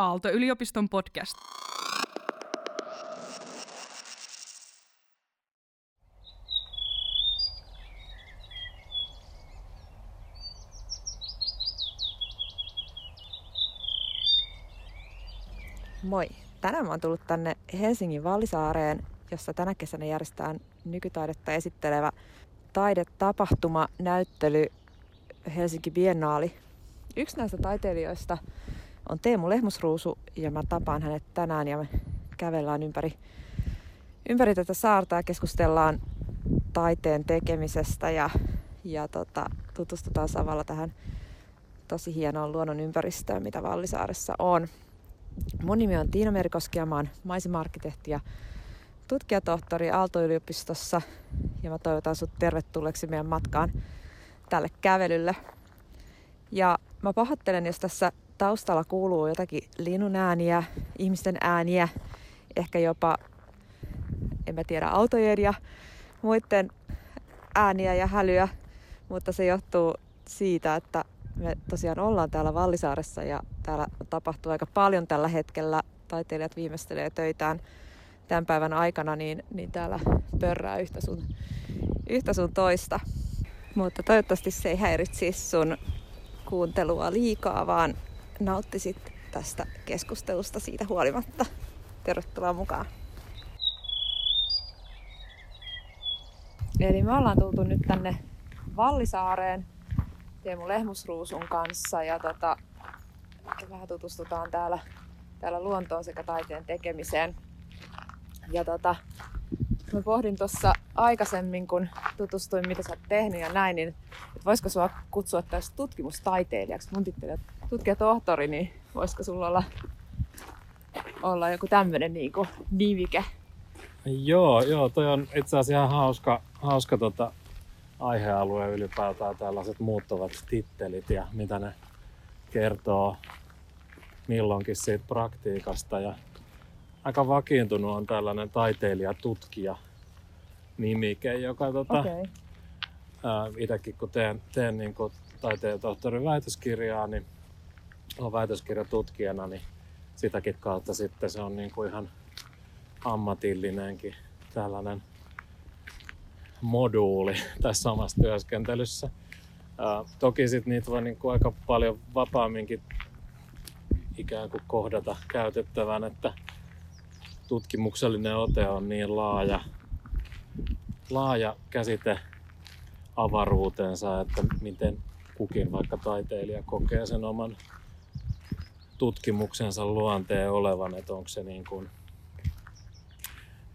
Aalto-yliopiston podcast. Moi! Tänään mä oon tullut tänne Helsingin Vallisaareen, jossa tänä kesänä järjestetään nykytaidetta esittelevä taidetapahtuma, näyttely Helsinki Biennaali. Yksi näistä taiteilijoista on Teemu Lehmusruusu ja mä tapaan hänet tänään ja me kävellään ympäri, ympäri tätä saarta ja keskustellaan taiteen tekemisestä ja, ja tota, tutustutaan samalla tähän tosi hienoon luonnon ympäristöön, mitä Vallisaaressa on. Mun nimi on Tiina Merikoski ja mä oon maisema-arkkitehti ja tutkijatohtori Aalto-yliopistossa ja mä toivotan sut tervetulleeksi meidän matkaan tälle kävelylle. Ja mä pahoittelen, jos tässä taustalla kuuluu jotakin linnun ääniä, ihmisten ääniä, ehkä jopa, en mä tiedä, autojen ja muiden ääniä ja hälyä, mutta se johtuu siitä, että me tosiaan ollaan täällä Vallisaaressa ja täällä tapahtuu aika paljon tällä hetkellä. Taiteilijat viimeistelee töitään tämän päivän aikana, niin, niin täällä pörrää yhtä sun, yhtä sun toista. Mutta toivottavasti se ei häiritsisi sun kuuntelua liikaa, vaan nauttisit tästä keskustelusta siitä huolimatta. Tervetuloa mukaan. Eli me ollaan tultu nyt tänne Vallisaareen Teemu Lehmusruusun kanssa ja tota, vähän tutustutaan täällä, täällä luontoon sekä taiteen tekemiseen. Ja tota, mä pohdin tuossa aikaisemmin, kun tutustuin, mitä sä oot tehnyt ja näin, niin että voisiko sua kutsua tästä tutkimustaiteilijaksi. Mun on tutkijatohtori, niin voisiko sulla olla, olla joku tämmöinen niin nimike? Joo, joo, toi on itse asiassa ihan hauska, hauska tota, aihealue ylipäätään tällaiset muuttuvat tittelit ja mitä ne kertoo milloinkin siitä praktiikasta. Ja aika vakiintunut on tällainen taiteilija-tutkija nimike, joka tota, okay. itsekin kun teen, teen niin kuin taiteen tohtorin väitöskirjaa, niin olen väitöskirjatutkijana, niin sitäkin kautta sitten se on niin kuin ihan ammatillinenkin tällainen moduuli tässä samassa työskentelyssä. Ää, toki sit niitä voi niinku aika paljon vapaamminkin ikään kuin kohdata käytettävän, että tutkimuksellinen ote on niin laaja, laaja käsite avaruutensa, että miten kukin vaikka taiteilija kokee sen oman tutkimuksensa luonteen olevan, että onko se niin kuin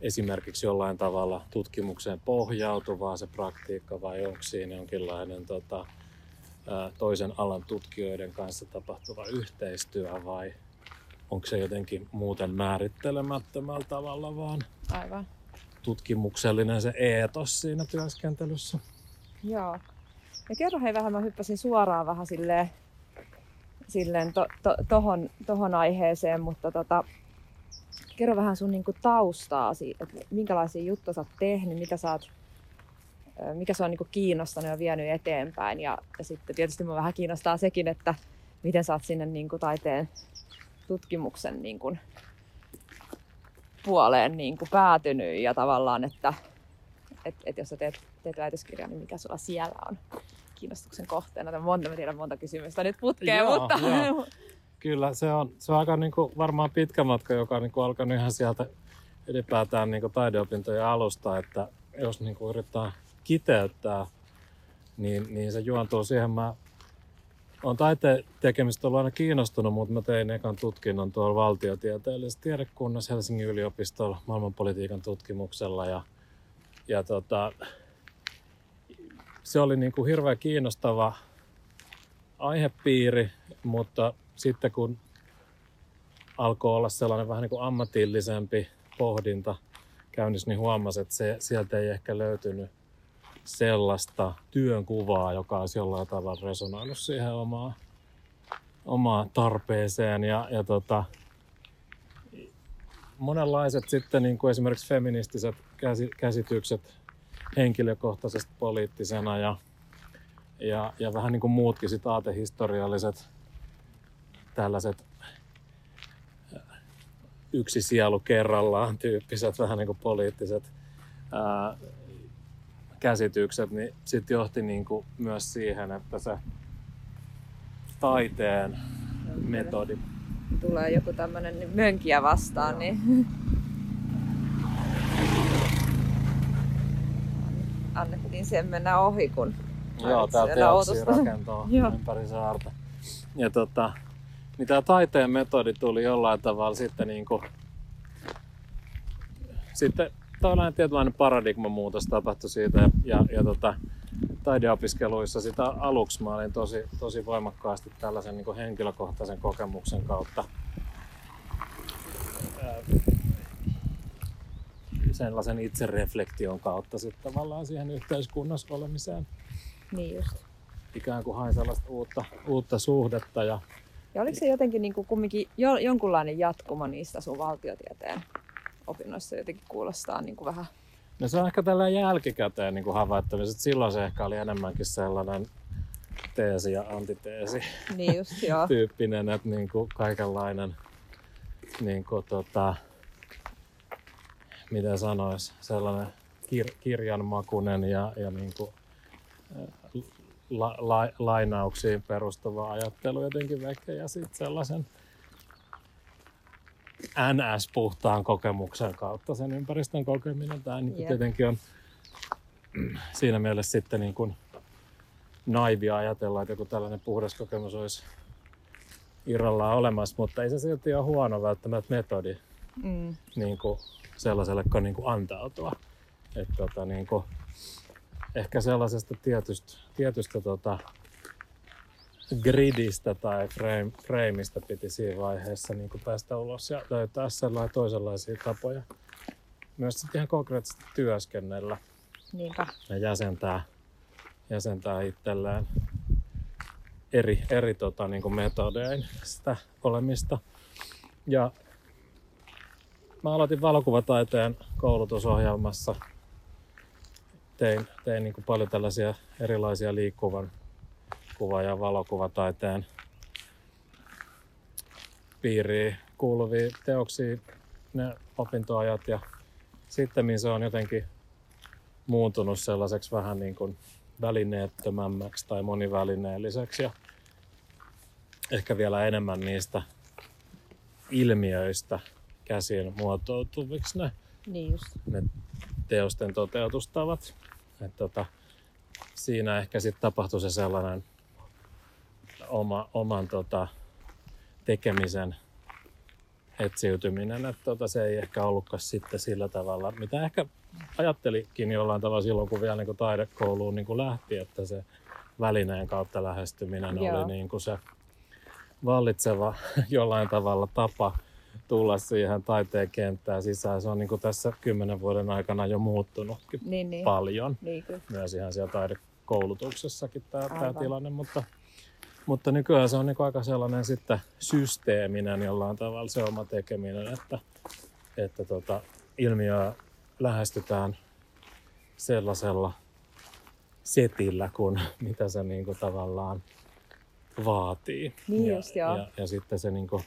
esimerkiksi jollain tavalla tutkimukseen pohjautuvaa se praktiikka vai onko siinä jonkinlainen tota, toisen alan tutkijoiden kanssa tapahtuva yhteistyö vai onko se jotenkin muuten määrittelemättömällä tavalla vaan Aivan. tutkimuksellinen se eetos siinä työskentelyssä. Joo. Ja kerro hei vähän, mä hyppäsin suoraan vähän silleen, silleen to, to, tohon, tohon aiheeseen, mutta tota, kerro vähän sun niinku taustaasi, että minkälaisia juttuja sä oot tehnyt, mitä sä oot, mikä se on niinku kiinnostanut ja vienyt eteenpäin. Ja, ja sitten tietysti mä vähän kiinnostaa sekin, että miten sä oot sinne niinku taiteen tutkimuksen niinku puoleen niinku päätynyt ja tavallaan, että et, et jos sä teet, teet väitöskirjaa, niin mikä sulla siellä on kiinnostuksen kohteena. Monta, mä tiedän monta kysymystä nyt putkeen, joo, mutta... Joo. Kyllä, se on, se on aika niin kuin, varmaan pitkä matka, joka on niin kuin, alkanut ihan sieltä ylipäätään niin kuin, taideopintojen alusta, että jos niin kuin, yrittää kiteyttää, niin, niin se juontuu siihen. Mä olen taiteen tekemistä ollut aina kiinnostunut, mutta mä tein ekan tutkinnon tuolla valtiotieteellisessä tiedekunnassa Helsingin yliopistolla maailmanpolitiikan tutkimuksella ja, ja tota, se oli niin kuin hirveän kiinnostava aihepiiri, mutta sitten kun alkoi olla sellainen vähän niin kuin ammatillisempi pohdinta käynnissä, niin huomasi, että se, sieltä ei ehkä löytynyt sellaista työnkuvaa, joka olisi jollain tavalla resonoinut siihen omaan, omaan tarpeeseen. Ja, ja tota, monenlaiset sitten niin kuin esimerkiksi feministiset käsitykset henkilökohtaisesti poliittisena ja, ja, ja vähän niin kuin muutkin sit aatehistorialliset tällaiset yksi sielu kerrallaan tyyppiset vähän niin kuin poliittiset ää, käsitykset, niin sitten johti niin kuin myös siihen, että se taiteen metodi. Tulee joku tämmönen niin mönkiä vastaan, niin annettiin sen mennä ohi, kun Joo, tää teoksi rakentaa ympäri saarta. Ja tota, niin tämä taiteen metodi tuli jollain tavalla sitten niin kuin, sitten tällainen tietynlainen paradigmamuutos tapahtui siitä ja, ja, ja tota, taideopiskeluissa sitä aluksi mä olin tosi, tosi voimakkaasti tällaisen niin henkilökohtaisen kokemuksen kautta sellaisen itsereflektion kautta sitten tavallaan siihen yhteiskunnassa olemiseen. Niin just. Ikään kuin hain sellaista uutta, uutta suhdetta. Ja, ja oliko se jotenkin niin kuin kumminkin jo, jonkunlainen jatkuma niistä sun valtiotieteen opinnoissa jotenkin kuulostaa niin kuin vähän No se on ehkä tällä jälkikäteen niin kuin havaittavissa. Silloin se ehkä oli enemmänkin sellainen teesi ja antiteesi niin just, joo. tyyppinen, että niin kuin kaikenlainen niin kuin, tota, miten sanois, sellainen kir- kirjanmakunen ja, ja niin kuin, la, la, lainauksiin perustuva ajattelu jotenkin veke ja sitten sellaisen NS-puhtaan kokemuksen kautta sen ympäristön kokeminen. Tämä niin yep. tietenkin on siinä mielessä sitten niin kuin naivia ajatella, että joku tällainen puhdas kokemus olisi irrallaan olemassa, mutta ei se silti ole huono välttämättä metodi mm. niin kuin sellaiselle, kun niin kuin antautua. Että tota, niin kuin, ehkä sellaisesta tietystä, tietystä tota, gridistä tai frame, frameista piti siinä vaiheessa niin kuin päästä ulos ja löytää sellaisia toisenlaisia tapoja myös sitten ihan konkreettisesti työskennellä Niinpä. ja jäsentää, jäsentää itselleen eri, eri tota, niin kuin metodein sitä olemista. Ja mä aloitin valokuvataiteen koulutusohjelmassa. Tein, tein niin kuin paljon tällaisia erilaisia liikkuvan kuva- ja valokuvataiteen piiriin kuuluvia teoksia, ne opintoajat ja sitten se on jotenkin muuntunut sellaiseksi vähän niin kuin välineettömämmäksi tai monivälineelliseksi ja ehkä vielä enemmän niistä ilmiöistä käsin muotoutuviksi ne, niin just. ne teosten toteutustavat. Et tota, siinä ehkä sitten tapahtui se sellainen oma, oman tota, tekemisen etsiytyminen, että tota, se ei ehkä ollutkaan sitten sillä tavalla, mitä ehkä ajattelikin jollain tavalla silloin, kun vielä niin kuin taidekouluun niin kuin lähti, että se välineen kautta lähestyminen Joo. oli niin kuin se vallitseva jollain tavalla tapa tulla siihen taiteen kenttään sisään. Se on niin kuin tässä kymmenen vuoden aikana jo muuttunut niin, niin. paljon. Niin, Myös ihan siellä taidekoulutuksessakin tämä, tämä tilanne, mutta mutta nykyään se on niin aika sellainen sitten systeeminen jollain tavalla se oma tekeminen, että, että tota, ilmiöä lähestytään sellaisella setillä, kun mitä se niin kuin tavallaan vaatii. Niin ja, just, joo. Ja, ja sitten se niin kuin,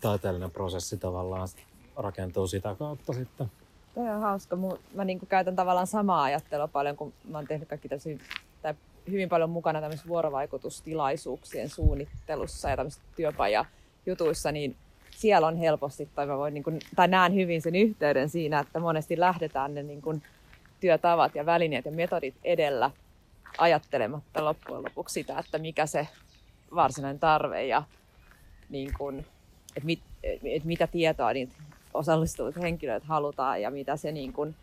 taiteellinen prosessi tavallaan rakentuu sitä kautta sitten. Tämä on hauska. Mä niin kuin käytän tavallaan samaa ajattelua paljon, kun mä oon tehnyt kaikki tämmöisiä, tai hyvin paljon mukana tämmöisissä vuorovaikutustilaisuuksien suunnittelussa ja tämmöisissä työpajajutuissa, niin siellä on helposti, tai, mä voin, niin kuin, tai näen hyvin sen yhteyden siinä, että monesti lähdetään ne niin kuin, työtavat ja välineet ja metodit edellä ajattelematta loppujen lopuksi sitä, että mikä se varsinainen tarve ja niin kuin, että, mit, että mitä tietoa niitä osallistuvat henkilöt halutaan ja mitä se, niin kuin,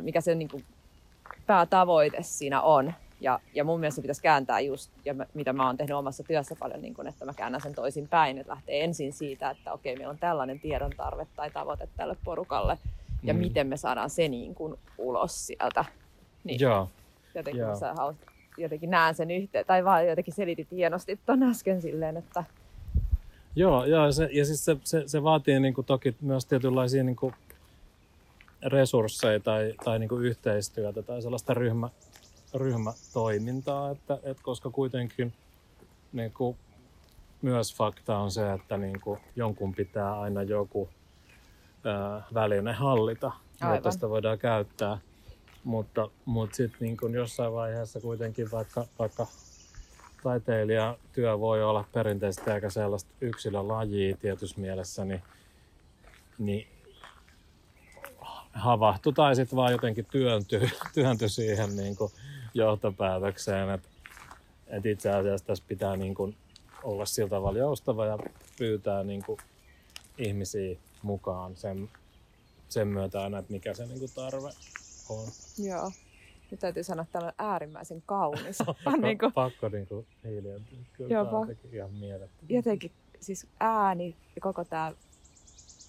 mikä se niin kuin, päätavoite siinä on. Ja, ja mun mielestä se pitäisi kääntää just, ja mä, mitä mä oon tehnyt omassa työssä paljon, niin kun, että mä käännän sen toisin päin, että lähtee ensin siitä, että okei, meillä on tällainen tiedon tarve tai tavoite tälle porukalle, ja mm. miten me saadaan se niin kuin ulos sieltä. Niin, Joo. Jotenkin, Joo. Sä haus, jotenkin näen sen yhteen, tai vaan jotenkin selitit hienosti ton äsken silleen, että... Joo, joo se, ja siis se, se, se vaatii niin kuin toki myös tietynlaisia niin kuin resursseja tai, tai niin kuin yhteistyötä tai sellaista ryhmä, ryhmätoimintaa, että, että koska kuitenkin niin kuin myös fakta on se, että niin kuin jonkun pitää aina joku ää, väline hallita, Aivan. jotta sitä voidaan käyttää. Mutta, mutta sitten niin jossain vaiheessa kuitenkin vaikka, vaikka taiteilijatyö voi olla perinteisesti aika sellaista yksilölajia tietyssä mielessä, niin, niin havahtui tai sitten vaan jotenkin työntyi, työntyi siihen niin kuin johtopäätökseen, että, että itse asiassa tässä pitää niin kuin olla sillä tavalla joustava ja pyytää niin kuin ihmisiä mukaan sen, sen myötä aina, että mikä se niin kuin tarve on. Joo. Nyt täytyy sanoa, että täällä on äärimmäisen kaunis. Pakko, niin kuin, pakko niin kuin hiljentyä. Kyllä on pak- jotenkin ihan mielettömän. jotenkin siis ääni ja koko tämä,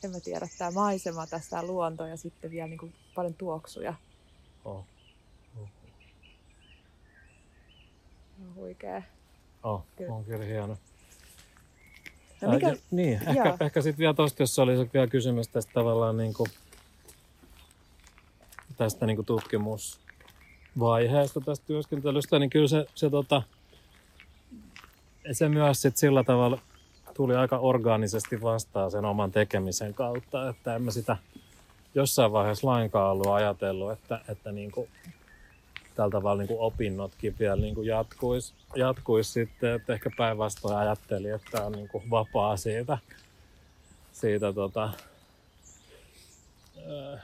en mä tiedä, tämä maisema tässä, luonto ja sitten vielä niin kuin paljon tuoksuja. Oh. On huikea. Oh, Kyllä. on kyllä hieno. No mikä, ja- niin, ehkä, Joo. ehkä sitten vielä tuosta, jos oli vielä kysymys tästä tavallaan niin kuin, tästä niin kuin tutkimusvaiheesta tästä työskentelystä, niin kyllä se, se, tota, se myös sit sillä tavalla tuli aika orgaanisesti vastaan sen oman tekemisen kautta, että en mä sitä jossain vaiheessa lainkaan ollut ajatellut, että, että niin kuin, tällä tavalla niin kuin opinnotkin vielä niin jatkuisi, jatkuisi sitten, että ehkä päinvastoin ajattelin, että on niin vapaa siitä, siitä tota, äh,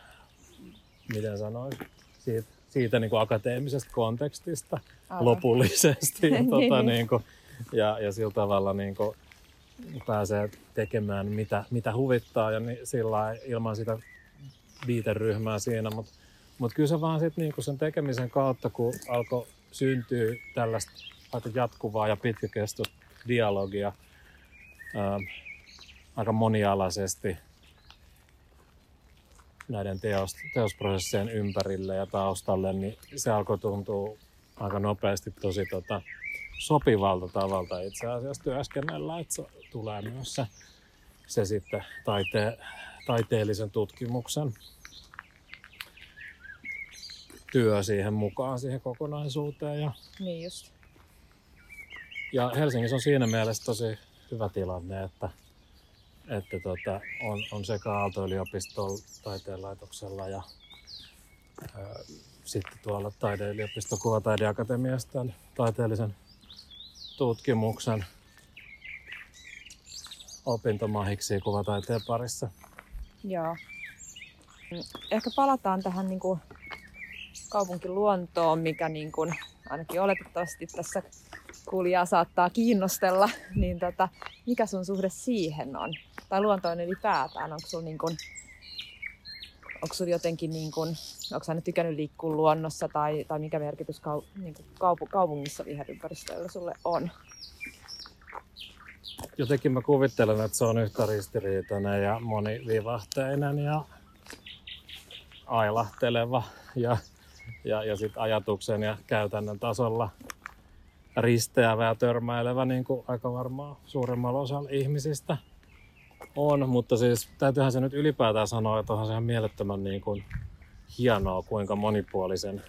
miten sanoisi, siitä, siitä niin kuin akateemisesta kontekstista Aivan. lopullisesti. ja, Niin, tota, niin. niin kuin, ja, ja sillä tavalla niin kuin, pääsee tekemään mitä, mitä huvittaa ja niin, sillä ilman sitä viiteryhmää siinä, mutta mut kyllä se vaan sit niinku sen tekemisen kautta, kun alkoi syntyä tällaista aika jatkuvaa ja pitkäkestoista dialogia ää, aika monialaisesti näiden teos, teosprosessien ympärille ja taustalle, niin se alkoi tuntua aika nopeasti tosi tota, sopivalta tavalta itse asiassa työskennellä, että se tulee myös se, se sitten taite, taiteellisen tutkimuksen työ siihen mukaan siihen kokonaisuuteen. Ja, Niin just. ja Helsingissä on siinä mielessä tosi hyvä tilanne, että, että tota, on, on sekä Aalto-yliopistolla taiteenlaitoksella ja ää, sitten tuolla taideyliopiston kuvataideakatemiassa tämän taiteellisen tutkimuksen opintomahiksi kuvataiteen parissa. Joo. Ehkä palataan tähän niin kuin kaupunkiluontoon, mikä niin kuin, ainakin oletettavasti tässä kuulijaa saattaa kiinnostella. Niin tota, mikä sun suhde siihen on? Tai luontoon ylipäätään? Onko sulla niin kuin, onko sulla jotenkin, niin kuin, onko sä nyt tykännyt liikkua luonnossa tai, tai mikä merkitys kau, niin kaupu, kaupungissa viherympäristöllä sulle on? Jotenkin mä kuvittelen, että se on yhtä ristiriitainen ja monivivahteinen ja ailahteleva ja, ja, ja sit ajatuksen ja käytännön tasolla risteävä ja törmäilevä, niin kuin aika varmaan suurimmalla osalla ihmisistä on. Mutta siis täytyyhän se nyt ylipäätään sanoa, että onhan se ihan mielettömän niin kuin hienoa, kuinka monipuolisen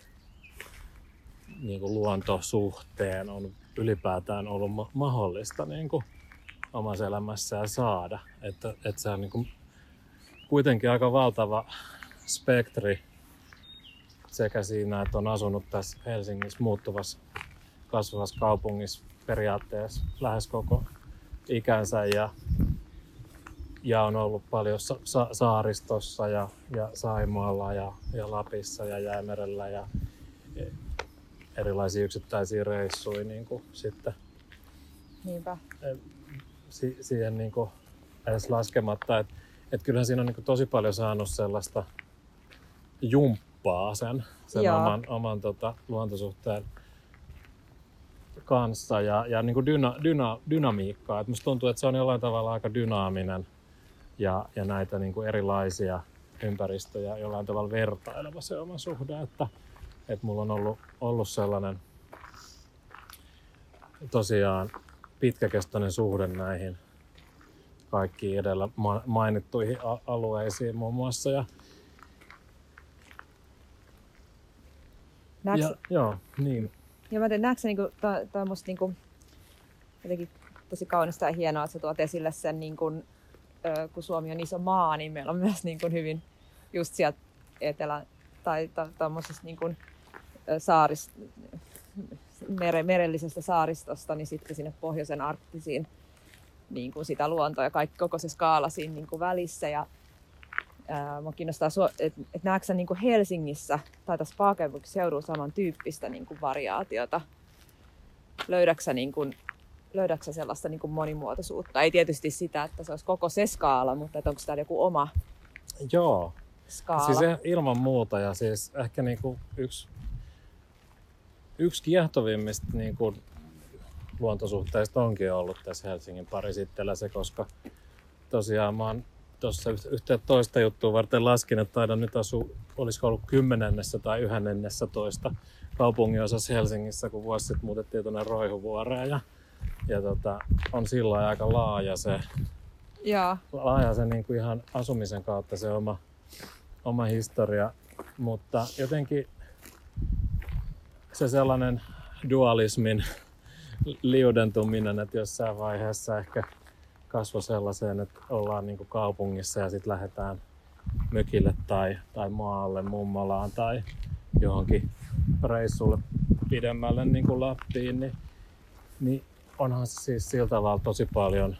niin kuin luontosuhteen on ylipäätään ollut ma- mahdollista niin kuin omassa elämässään saada. Että, että se on niin kuin kuitenkin aika valtava spektri sekä siinä, että on asunut tässä Helsingissä muuttuvassa kasvavassa kaupungissa periaatteessa lähes koko ikänsä ja, ja on ollut paljon sa- sa- saaristossa ja, ja Saimaalla ja, ja Lapissa ja Jäämerellä ja erilaisia yksittäisiä reissuja niin kuin sitten Niinpä. si- siihen niin kuin edes laskematta. Että et kyllähän siinä on niin kuin tosi paljon saanut sellaista jumppaa sen, sen Joo. oman, oman tota, luontosuhteen kanssa ja, ja niin kuin dyna, dyna, dynamiikkaa. Et musta tuntuu, että se on jollain tavalla aika dynaaminen ja, ja näitä niin kuin erilaisia ympäristöjä jollain tavalla vertaileva se oma suhde, että, että mulla on ollut, ollut sellainen tosiaan pitkäkestoinen suhde näihin kaikkiin edellä ma- mainittuihin alueisiin muun muassa. Ja, Näetkö, ja, joo, niin. Ja mä näetkö sä niinku, tai, tai musta niinku, jotenkin tosi kaunista ja hienoa, että sä tuot esille sen, niin kun, kun Suomi on iso maa, niin meillä on myös niin kun hyvin just sieltä etelä- tai tuommoisesta niin kun, saaris, mere, merellisestä saaristosta, niin sitten sinne pohjoisen arktisiin niin kuin sitä luontoa ja kaikki, koko se skaala siinä niin kuin välissä. Ja, ää, mua kiinnostaa, että et näetkö sä niin kuin Helsingissä tai tässä pääkaupunkiseudulla samantyyppistä niin kuin variaatiota? Löydätkö niin kuin, löydätkö sellaista niin kuin monimuotoisuutta? Ei tietysti sitä, että se olisi koko se skaala, mutta että onko täällä joku oma Joo. skaala? Siis ilman muuta ja siis ehkä niin kuin yksi, yksi kiehtovimmista niin kuin luontosuhteista onkin ollut tässä Helsingin parisittellä se, koska tosiaan mä oon tuossa yhtä toista juttua varten laskin, että taidan nyt asua, olisiko ollut kymmenennessä tai yhdennessä toista kaupunginosassa Helsingissä, kun vuosi sitten muutettiin tuonne Roihuvuoreen ja, ja tota, on sillä aika laaja se, Jaa. laaja se niin kuin ihan asumisen kautta se oma, oma historia, mutta jotenkin se sellainen dualismin liudentuminen, että jossain vaiheessa ehkä kasvoi sellaiseen, että ollaan niin kaupungissa ja sitten lähdetään mökille tai, tai maalle, mummalaan tai johonkin reissulle pidemmälle niin kuin Lappiin, niin, niin onhan se siis sillä tavalla tosi paljon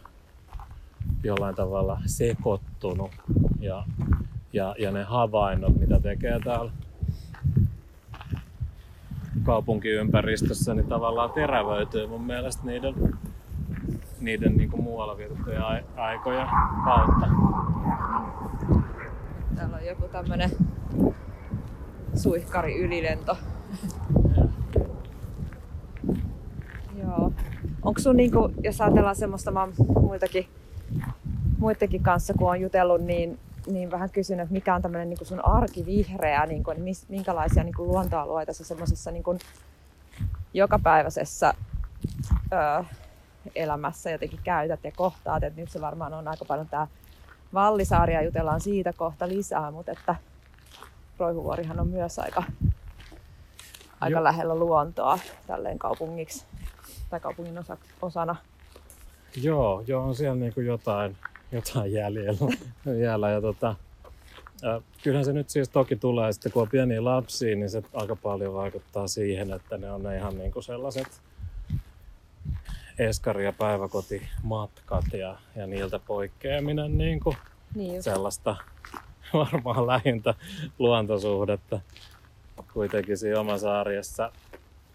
jollain tavalla sekoittunut ja, ja, ja ne havainnot, mitä tekee täällä kaupunkiympäristössä, niin tavallaan terävöityy mun mielestä niiden, niiden niin kuin muualla vietettyjä aikoja kautta. Täällä on joku tämmönen suihkari ylilento. Joo. Onko sun niinku, jos ajatellaan semmoista, mä muitakin, muitakin kanssa kun on jutellut, niin niin vähän kysynyt, että mikä on tämmöinen niin sun arkivihreä, niin kuin, minkälaisia niin kuin luontoalueita sä semmoisessa niin kuin jokapäiväisessä ö, elämässä jotenkin käytät ja kohtaat. Et nyt se varmaan on aika paljon tämä Vallisaaria, jutellaan siitä kohta lisää, mutta että Roihuvuorihan on myös aika, aika lähellä luontoa tälleen kaupungiksi tai kaupungin osa, osana. Joo, joo, on siellä niin kuin jotain, jotain jäljellä. jäljellä ja tota, ja kyllähän se nyt siis toki tulee, sitten kun on pieniä lapsia, niin se aika paljon vaikuttaa siihen, että ne on ne ihan niin kuin sellaiset eskari- ja päiväkotimatkat ja, ja niiltä poikkeaminen niin kuin niin sellaista varmaan lähintä luontosuhdetta kuitenkin siinä omassa arjessa.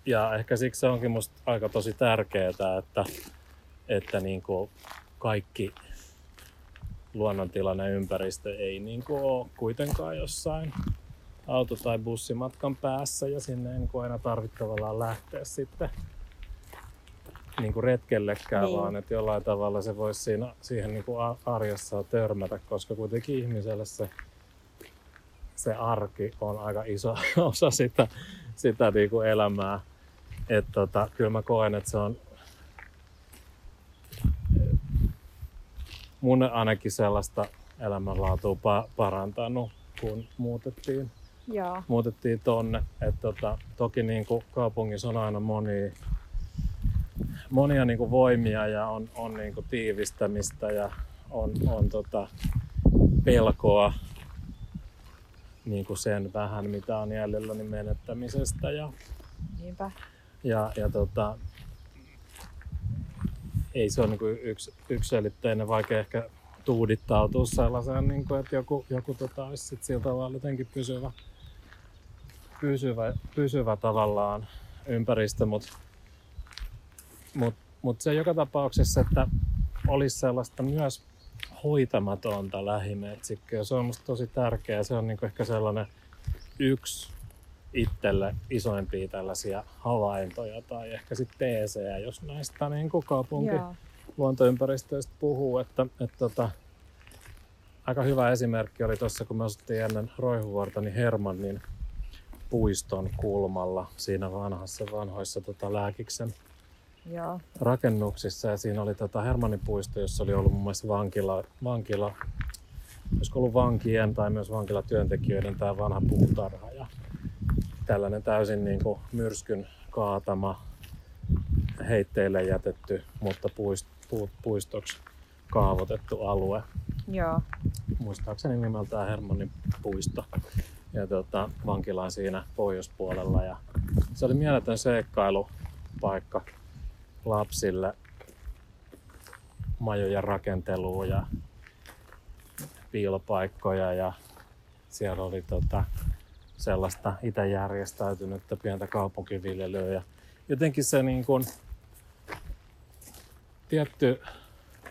Ja ehkä siksi se onkin musta aika tosi tärkeää, että, että niin kuin kaikki luonnontilanne ympäristö ei niin kuin ole kuitenkaan jossain auto- tai bussimatkan päässä ja sinne ei niin kuin aina tarvitse tavallaan lähteä sitten niin kuin retkellekään, niin. vaan että jollain tavalla se voisi siinä, siihen niin kuin arjessa törmätä, koska kuitenkin ihmiselle se, se arki on aika iso osa sitä, sitä niin kuin elämää. Että tota, kyllä mä koen, että se on mun ainakin sellaista elämänlaatua pa- parantanut, kun muutettiin, Joo. muutettiin tonne. Et tota, toki niin kuin kaupungissa on aina moni, monia niin kuin voimia ja on, on niin kuin tiivistämistä ja on, on tota pelkoa niin kuin sen vähän, mitä on jäljellä, niin menettämisestä. Ja, Niinpä. Ja, ja tota, ei se ole niin yksi, yksilitteinen, vaikka ehkä tuudittautua sellaiseen, niin kuin, että joku, joku tota, olisi sit sillä tavalla jotenkin pysyvä, pysyvä, pysyvä tavallaan ympäristö, mutta mut, mut se joka tapauksessa, että olisi sellaista myös hoitamatonta lähimetsikköä. Se on musta tosi tärkeää. Se on niin ehkä sellainen yksi itselle isoimpia tällaisia havaintoja tai ehkä sitten teesejä, jos näistä niin kuin kaupunki Joo. luontoympäristöistä puhuu. Että, että tota, aika hyvä esimerkki oli tuossa, kun me asuttiin ennen Roihuvuorta, niin Hermannin puiston kulmalla siinä vanhassa, vanhoissa tota, Lääkiksen Joo. rakennuksissa. Ja siinä oli tota Hermannin puisto, jossa oli ollut muun muassa vankila, vankila olisiko ollut vankien tai myös vankilatyöntekijöiden tämä vanha puutarha. Ja tällainen täysin niin kuin myrskyn kaatama, heitteille jätetty, mutta pu- puistoksi kaavoitettu alue. Joo. Muistaakseni nimeltään Hermannin puisto. Ja tota, vankila on siinä pohjoispuolella. Ja se oli mieletön seikkailupaikka lapsille majojen rakenteluun ja piilopaikkoja ja siellä oli tota, sellaista itse järjestäytynyttä pientä kaupunkiviljelyä ja jotenkin se niin kuin, tietty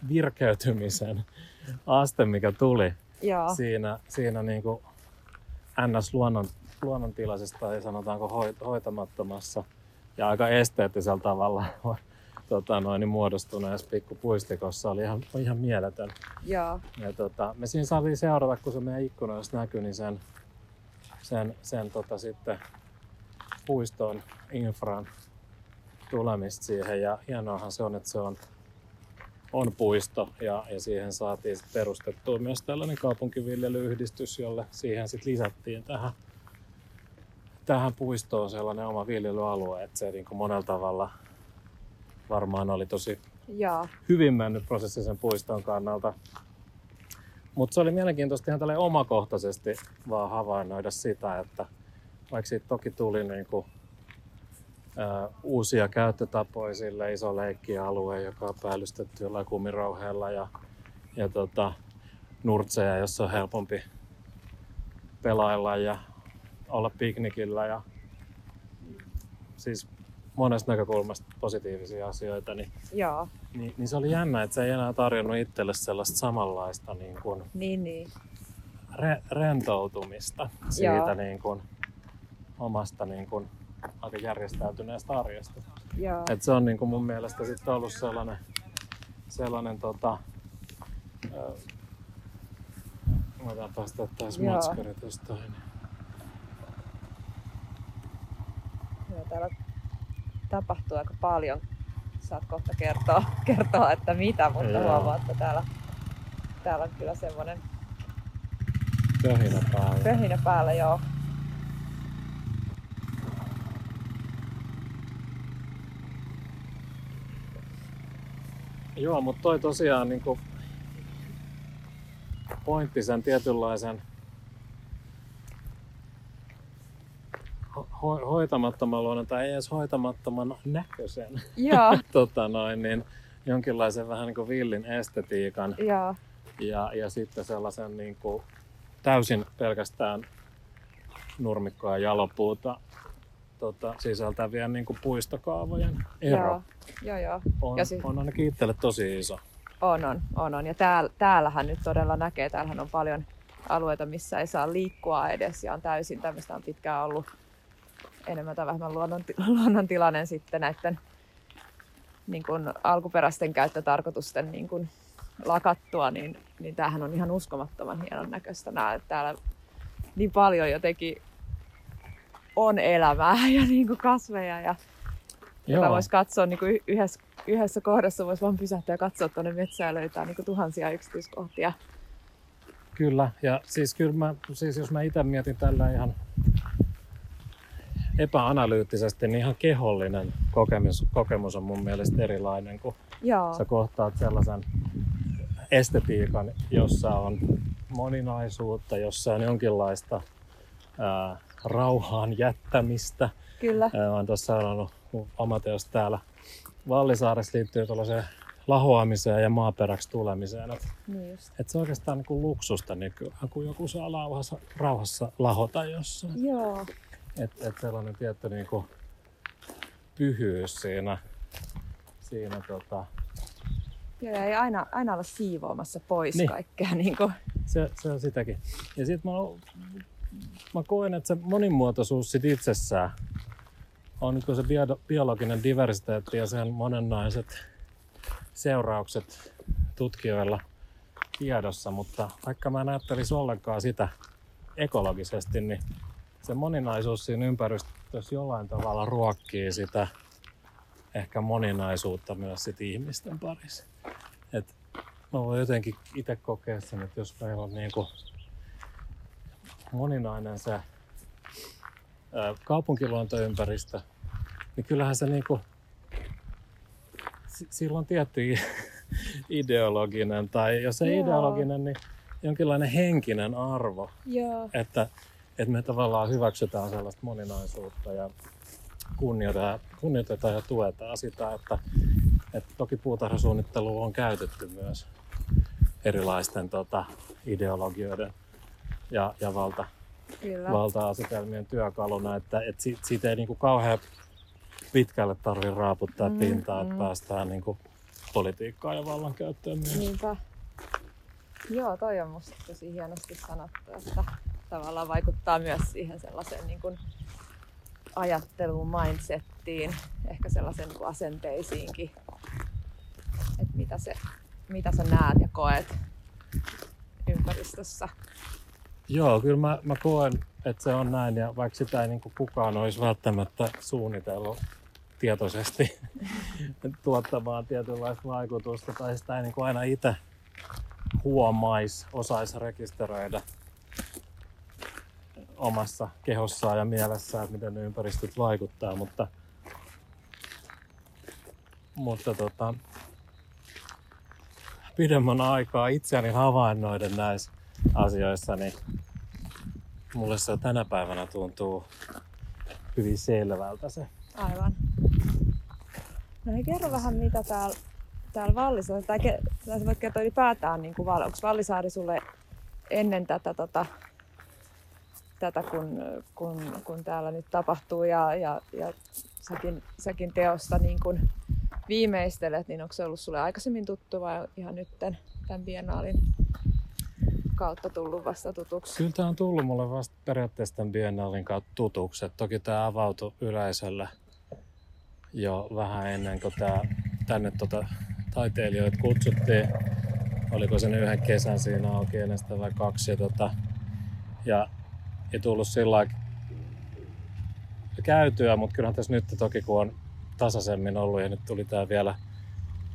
virkeytymisen aste, mikä tuli Joo. siinä, siinä niin kuin ns. Luonnon, luonnontilaisesta tai sanotaanko hoit, hoitamattomassa ja aika esteettisellä tavalla tota, noin, niin muodostuneessa pikkupuistikossa oli ihan, ihan mieletön. Joo. Ja tota, me siinä saatiin seurata, kun se meidän ikkunoissa näkyi, niin sen, sen, sen tota, sitten puiston infran tulemista siihen. Ja hienoahan se on, että se on, on puisto ja, ja siihen saatiin sit perustettua myös tällainen kaupunkiviljelyyhdistys, jolle siihen sitten lisättiin tähän, tähän puistoon sellainen oma viljelyalue, että se niin monella tavalla varmaan oli tosi Joo. hyvin mennyt prosessi sen puiston kannalta. Mutta se oli mielenkiintoista ihan omakohtaisesti vaan havainnoida sitä, että vaikka siitä toki tuli niinku, ää, uusia käyttötapoja sille iso leikkialue, joka on päällystetty jollain kumirauheella ja, ja tota, nurtseja, jossa on helpompi pelailla ja olla piknikillä ja siis monesta näkökulmasta positiivisia asioita, niin Joo. niin, niin se oli jännä, että se ei enää tarjonnut itselle sellaista samanlaista niin kuin Niin, niin. re, rentoutumista siitä Joo. niin kuin, omasta niin kuin, aika järjestäytyneestä arjesta. Joo. Et se on niin kuin mun mielestä sitten ollut sellainen, sellainen tota, ö, Voidaan päästä taas matskari tuosta. Niin. Joo, täällä tapahtuu aika paljon. Saat kohta kertoa, kertoa että mitä, mutta Joo. huomaa, että täällä, täällä on kyllä semmoinen Pöhinä päällä. pöhinä päällä joo. Joo, mutta toi tosiaan niin pointti sen tietynlaisen ho- hoitamattoman luonnon tai ei edes hoitamattoman näköisen Joo, tota noin, niin jonkinlaisen vähän niin kuin villin estetiikan joo, ja, ja sitten sellaisen niin kuin täysin pelkästään nurmikkoa ja jalopuuta tota, sisältävien niin kuin puistokaavojen ero joo, joo, joo. on, Ja si- on ainakin itselle tosi iso. On, on, on, on. Ja tääl, täällähän nyt todella näkee, täällähän on paljon alueita, missä ei saa liikkua edes ja on täysin tämmöistä on pitkään ollut enemmän tai vähemmän luonnon, luonnontilainen sitten näiden niin kuin alkuperäisten käyttötarkoitusten niin kuin lakattua, niin, niin tämähän on ihan uskomattoman hienon näköistä. Nää, täällä niin paljon jotenkin on elämää ja niin kuin kasveja ja jota voisi katsoa niin kuin yhdessä, yhdessä kohdassa, voisi vaan pysähtyä ja katsoa tuonne metsään ja löytää niin kuin tuhansia yksityiskohtia. Kyllä, ja siis kyllä mä, siis jos mä itse mietin tällä ihan epäanalyyttisesti, niin ihan kehollinen kokemus, kokemus on mun mielestä erilainen, kun Joo, sä kohtaat sellaisen estetiikan, jossa on moninaisuutta, jossa on jonkinlaista ää, rauhaan jättämistä. kyllä. Ää, Mä oon tuossa sanonut mun oma teos täällä Vallisaaressa liittyy tuollaiseen lahoamiseen ja maaperäksi tulemiseen. Et, Niin just. et se on oikeastaan niin kuin luksusta nykyään, kun joku saa rauhassa, rauhassa lahota jossain. Joo, Et, et sellainen tietty niin kuin pyhyys siinä, siinä tota, Joo, ja ei aina, aina olla siivoamassa pois Niin. kaikkea. Niin kuin, se, se on sitäkin. Ja sitten mä, mä koen, että se monimuotoisuus sit itsessään on niin se bio, biologinen diversiteetti ja sen monennaiset seuraukset tutkijoilla tiedossa, mutta vaikka mä en ajattelisi ollenkaan sitä ekologisesti, niin se moninaisuus siinä ympäristössä jollain tavalla ruokkii sitä ehkä moninaisuutta myös sit ihmisten parissa. Et mä voin jotenkin itse kokea sen, että jos meillä on niin kuin moninainen se ää, kaupunkiluontoympäristö, niin kyllähän se niin kuin, sillä on tiettyjä ideologinen, tai jos ei Joo. ideologinen, niin jonkinlainen henkinen arvo, Joo. että, että me tavallaan hyväksytään sellaista moninaisuutta ja kunnioitetaan, kunnioitetaan ja tuetaan sitä, että, että toki puutarhasuunnittelu on käytetty myös erilaisten tota, ideologioiden ja, ja valta, Kyllä. valta-asetelmien työkaluna, että, että siitä, siitä ei niin kuin kauhean pitkälle tarvitse raaputtaa Mm, pintaa, että mm. päästään niin kuin politiikkaan ja vallankäyttöön myös. Niinpä. Joo, toi on musta tosi hienosti sanottu, että tavallaan vaikuttaa myös siihen sellaiseen niin kuin ajatteluun, mindsettiin, ehkä sellaisen niin asenteisiinkin, että mitä, se, mitä sä näet ja koet ympäristössä. Joo, kyllä mä, mä koen, että se on näin, ja vaikka sitä ei niin kuin kukaan olisi välttämättä suunnitellut tietoisesti tuottamaan tietynlaista vaikutusta, tai sitä ei niin kuin aina itse huomaisi, osaisi rekisteröidä omassa kehossaan ja mielessään, että miten ne ympäristöt vaikuttaa, mutta, mutta tota, pidemmän aikaa itseäni havainnoiden näissä asioissa, niin mulle se tänä päivänä tuntuu hyvin selvältä se. Aivan. No hei, kerro vähän, mitä täällä, täällä Vallisaari, tai, tai sä voit kertoa ylipäätään, niin kuin, onko Vallisaari sulle ennen tätä, tota, tätä kun, kun, kun, täällä nyt tapahtuu ja, ja, ja säkin, säkin teosta niin kun viimeistelet, niin onko se ollut sulle aikaisemmin tuttu vai ihan nytten tämän biennaalin kautta tullut vasta tutuksi? Kyllä tämä on tullut mulle vasta periaatteessa tämän Biennaalin kautta tutuksi. Et toki tämä avautui yleisölle jo vähän ennen kuin tää, tänne tota, taiteilijoita kutsuttiin. Oliko se nyt yhden kesän siinä auki ennen vai kaksi. Ja, tota, ja, ja tullut sillä käytyä, mutta kyllähän tässä nyt toki kun on tasaisemmin ollut ja nyt tuli tämä vielä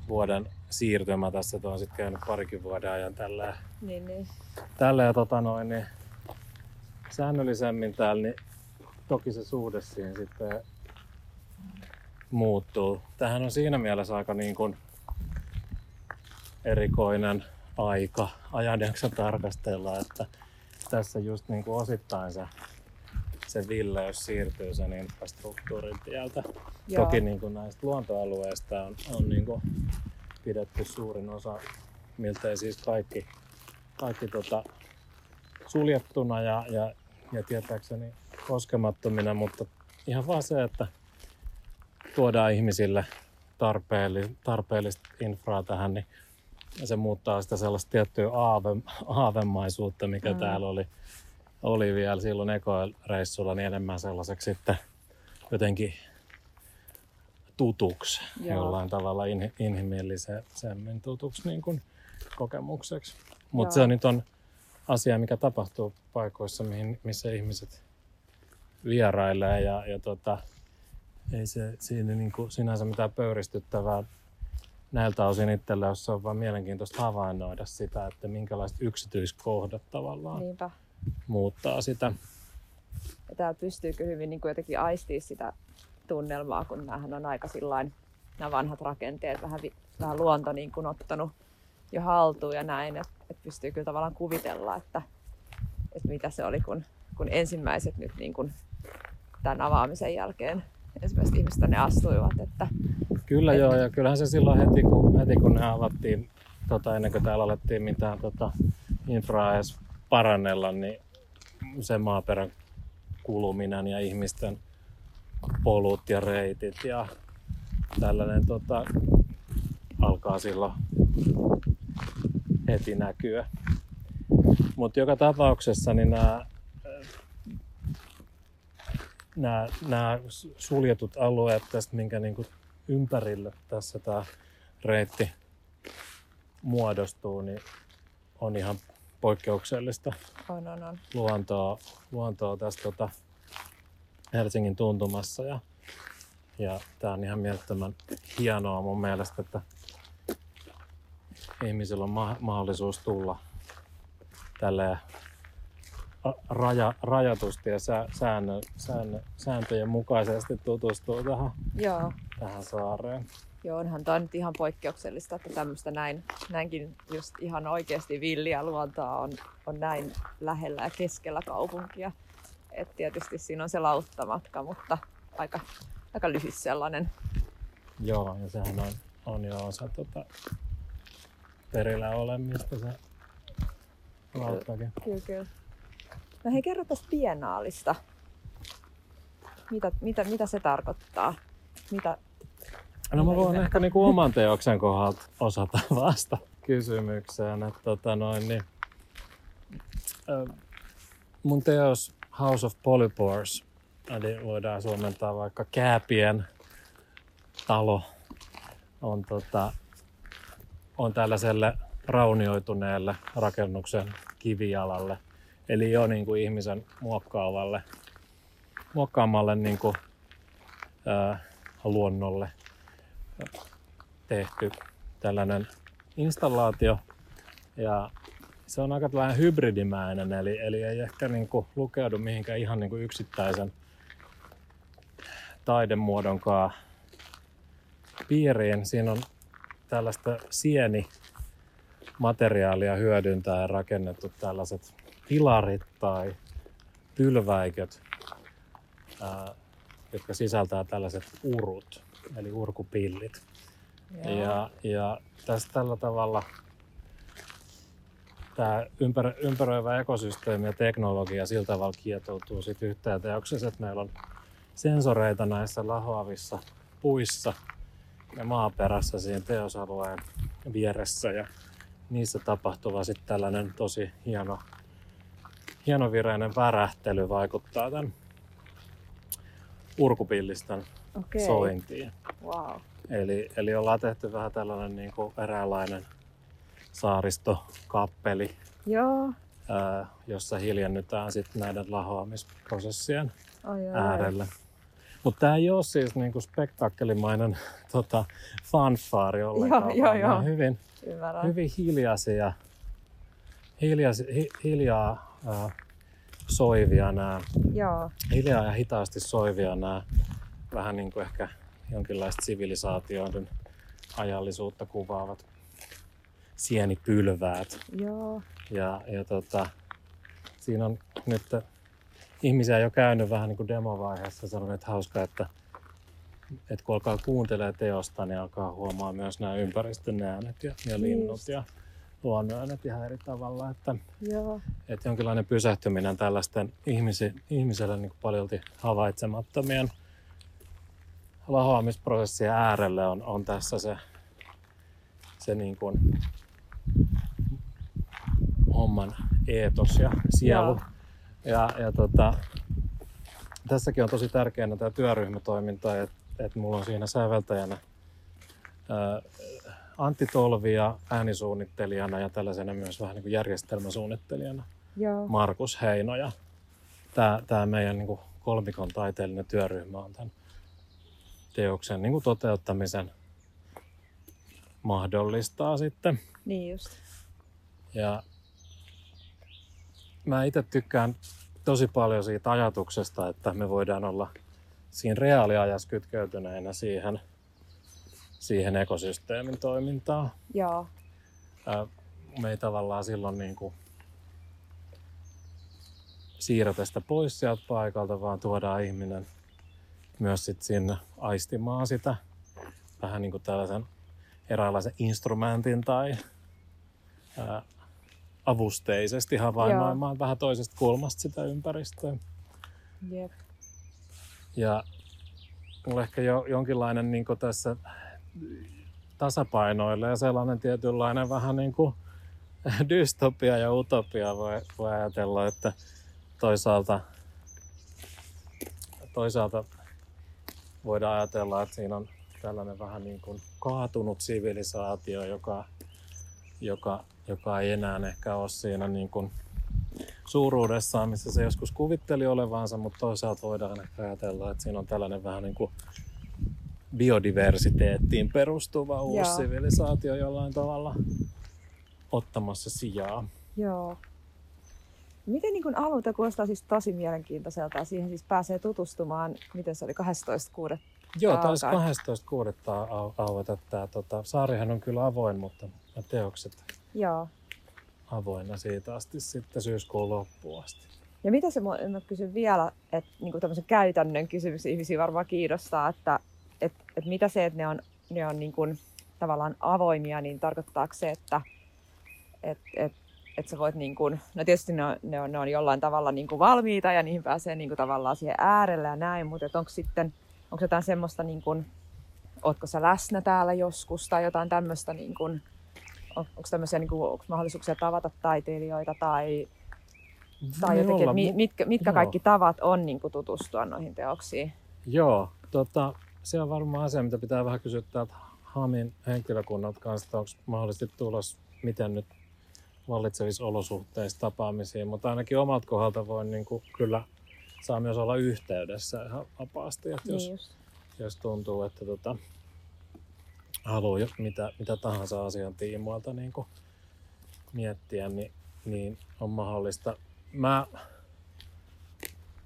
vuoden siirtymä tässä, että on sitten käynyt parikin vuoden ajan tällä Niin, niin. tällä ja tota noin, niin säännöllisemmin täällä, niin toki se suhde siihen sitten muuttuu. Tähän on siinä mielessä aika niin kuin erikoinen aika ajanjakso tarkastella, että tässä just niin kuin osittain se, se villeys siirtyy sen infrastruktuurin tieltä. Joo. Toki niin kuin näistä luontoalueista on, on niin kuin pidetty suurin osa, miltei siis kaikki, kaikki tota, suljettuna ja, ja, ja tietääkseni koskemattomina, mutta ihan vaan se, että tuodaan ihmisille tarpeellista, infraa tähän, niin se muuttaa sitä sellaista tiettyä aave, aavemaisuutta, mikä Mm. täällä oli, oli vielä silloin ekoreissulla, niin enemmän sellaiseksi sitten jotenkin tutuksi, Joo. jollain tavalla in, inhimillisemmin tutuksi niin kuin kokemukseksi. Mutta se nyt on asia, mikä tapahtuu paikoissa, mihin, missä ihmiset vierailee ja, ja tota, ei se siinä niin kuin sinänsä mitään pöyristyttävää näiltä osin itselle, jos on vaan mielenkiintoista havainnoida sitä, että minkälaiset yksityiskohdat tavallaan niin. Niinpä. muuttaa sitä. Ja täällä pystyykö hyvin niin kuin jotenkin aistii sitä tunnelmaa, kun näähän on aika sillain, nämä vanhat rakenteet, vähän, vähän luonto niin kuin ottanut jo haltuun ja näin, että et pystyy kyllä tavallaan kuvitella, että, että mitä se oli, kun, kun ensimmäiset nyt niin kuin tämän avaamisen jälkeen ensimmäiset ihmiset tänne astuivat, että Kyllä Et- joo, ja kyllähän se silloin heti kun, heti kun ne avattiin, tota, ennen kuin täällä alettiin mitään tota, infraa edes parannella, niin se maaperän kuluminen ja ihmisten polut ja reitit ja tällainen tota, alkaa silloin heti näkyä. Mutta joka tapauksessa niin nämä nämä, nämä suljetut alueet tästä, minkä niin kuin ympärille tässä tämä reitti muodostuu, niin on ihan poikkeuksellista on, on, on. luontoa, luontoa tässä tota Helsingin tuntumassa. Ja, ja tämä on ihan mielettömän hienoa mun mielestä, että ihmisillä on ma- mahdollisuus tulla tälle raja, rajatusti ja sä, säännö, säännö, sääntöjen mukaisesti tutustua tähän, Joo, tähän saareen. Joo, onhan tämä nyt ihan poikkeuksellista, että tämmöistä näin, näinkin just ihan oikeasti villiä luontoa on, on näin lähellä ja keskellä kaupunkia. Et tietysti siinä on se lauttamatka, mutta aika, aika lyhyt sellainen. Joo, ja sehän on, on jo osa tota, perillä olemista se lauttakin. Kyllä, kyllä. No hei, kerro tästä biennaalista. Mitä, mitä, mitä se tarkoittaa? Mitä, No mä voin ehkä niinku oman teoksen kohdalta osata vasta kysymykseen. Että tota noin, niin, mun teos House of Polypores, eli voidaan suomentaa vaikka Kääpien talo, on, tota, on tällaiselle raunioituneelle rakennuksen kivijalalle. Eli jo niin kuin ihmisen muokkaavalle, muokkaamalle niin kuin, ää, luonnolle tehty tällainen installaatio. Ja se on aika tällainen hybridimäinen, eli, eli ei ehkä niin kuin lukeudu mihinkään ihan niin kuin yksittäisen taidemuodonkaan piiriin. Siinä on tällaista sieni materiaalia hyödyntäen rakennettu tällaiset pilarit tai pylväiköt, ää, jotka sisältää tällaiset urut, eli urkupillit. Ja, ja tässä tällä tavalla tämä ympär, ympäröivä ekosysteemi ja teknologia sillä tavalla kietoutuu sit yhteen teoksessa, että meillä on sensoreita näissä lahoavissa puissa ja maaperässä siinä teosalueen vieressä ja niissä tapahtuva sitten tällainen tosi hieno, hienovireinen värähtely vaikuttaa tämän urkupillisten Okei. sointiin. Wow. Eli, eli ollaan tehty vähän tällainen niin kuin eräänlainen saaristokappeli, Joo. ää, jossa hiljennytään sitten näiden lahoamisprosessien Ai, äärelle. Mutta tämä ei ole siis niinku spektaakkelimainen tota, fanfaari ollenkaan, Joo, joo, joo. hyvin, Ymmärrän. hyvin hiljaisia, hiljas, hi, hiljaa ää, soivia nämä, Joo. hiljaa ja hitaasti soivia nämä vähän niin kuin ehkä jonkinlaista sivilisaatioiden ajallisuutta kuvaavat sienipylväät. Joo. Ja, ja tota, siinä on nyt ihmisiä jo käynyt vähän niin kuin demovaiheessa sanonut, että hauska, että, että kun alkaa kuuntelee teosta, niin alkaa huomaa myös nämä ympäristön äänet ja, ja linnut Just. ja luonnon äänet ihan eri tavalla. Että, Joo. että jonkinlainen pysähtyminen tällaisten ihmisi, ihmiselle niin paljolti havaitsemattomien lahoamisprosessien äärelle on, on tässä se, se niin kuin homman eetos ja sielu. Joo. Ja, ja tota, tässäkin on tosi tärkeänä tämä työryhmätoiminta, että et mulla on siinä säveltäjänä ää, Antti Tolvi ja äänisuunnittelijana ja tällaisena myös vähän niin kuin järjestelmäsuunnittelijana Joo. Markus Heino. Ja tämä, tämä meidän niin kuin kolmikon taiteellinen työryhmä on tämän teoksen niin kuin toteuttamisen mahdollistaa sitten. Niin just. Ja mä itse tykkään tosi paljon siitä ajatuksesta, että me voidaan olla siinä reaaliajassa kytkeytyneinä siihen, siihen ekosysteemin toimintaan. Joo. Me ei tavallaan silloin niin kuin siirretä sitä pois sieltä paikalta, vaan tuodaan ihminen myös sit sinne aistimaan sitä vähän niin kuin tällaisen eräänlaisen instrumentin tai ää, avusteisesti havainnoimaan vähän toisesta kulmasta sitä ympäristöä. Jep. Ja mulla ehkä jo jonkinlainen niin tässä tasapainoille ja sellainen tietynlainen vähän niin kuin dystopia ja utopia voi, voi ajatella, että toisaalta, toisaalta voidaan ajatella, että siinä on tällainen vähän niin kuin kaatunut sivilisaatio, joka, joka, joka ei enää ehkä ole siinä niin kuin suuruudessaan, missä se joskus kuvitteli olevansa, mutta toisaalta voidaan ehkä ajatella, että siinä on tällainen vähän niin kuin biodiversiteettiin perustuva uusi Joo. sivilisaatio jollain tavalla ottamassa sijaa. Joo. Miten niin kun aloite kuulostaa siis tosi mielenkiintoiselta ja siihen siis pääsee tutustumaan, miten se oli 12.6. Joo, taisi alkaa. 12.6. au- aueta tämä. Tota, saarihan on kyllä avoin, mutta teokset Joo. avoinna siitä asti sitten syyskuun loppuun asti. Ja mitä se, mä kysyn vielä, että niin tämmöisen käytännön kysymys ihmisiä varmaan kiinnostaa, että et, et mitä se, että ne on, ne on niin kuin, tavallaan avoimia, niin tarkoittaako se, että et, et, et sä voit niin kuin, no tietysti ne on, ne on, ne on jollain tavalla niin kuin valmiita ja niihin pääsee niin kuin tavallaan siihen äärelle ja näin, mutta onko sitten, onko jotain semmoista niin kuin, ootko sä läsnä täällä joskus tai jotain tämmöistä niin kuin, on, onko tämmöisiä niin kuin, onko mahdollisuuksia tavata taiteilijoita tai tai jotenkin, olla. että mi- mitkä, mitkä joo. kaikki tavat on niin kuin tutustua noihin teoksiin. Joo, tota, se on varmaan asia, mitä pitää vähän kysyä täältä Hamin henkilökunnalta kanssa, että onko mahdollisesti tulos, miten nyt vallitsevissa olosuhteissa tapaamisiin, mutta ainakin omalta kohdalta voi niin kuin, kyllä saa myös olla yhteydessä ihan vapaasti, että jos, Niin jos tuntuu, että tota, haluaa mitä, mitä tahansa asian tiimoilta niin kuin miettiä, niin, niin on mahdollista. Mä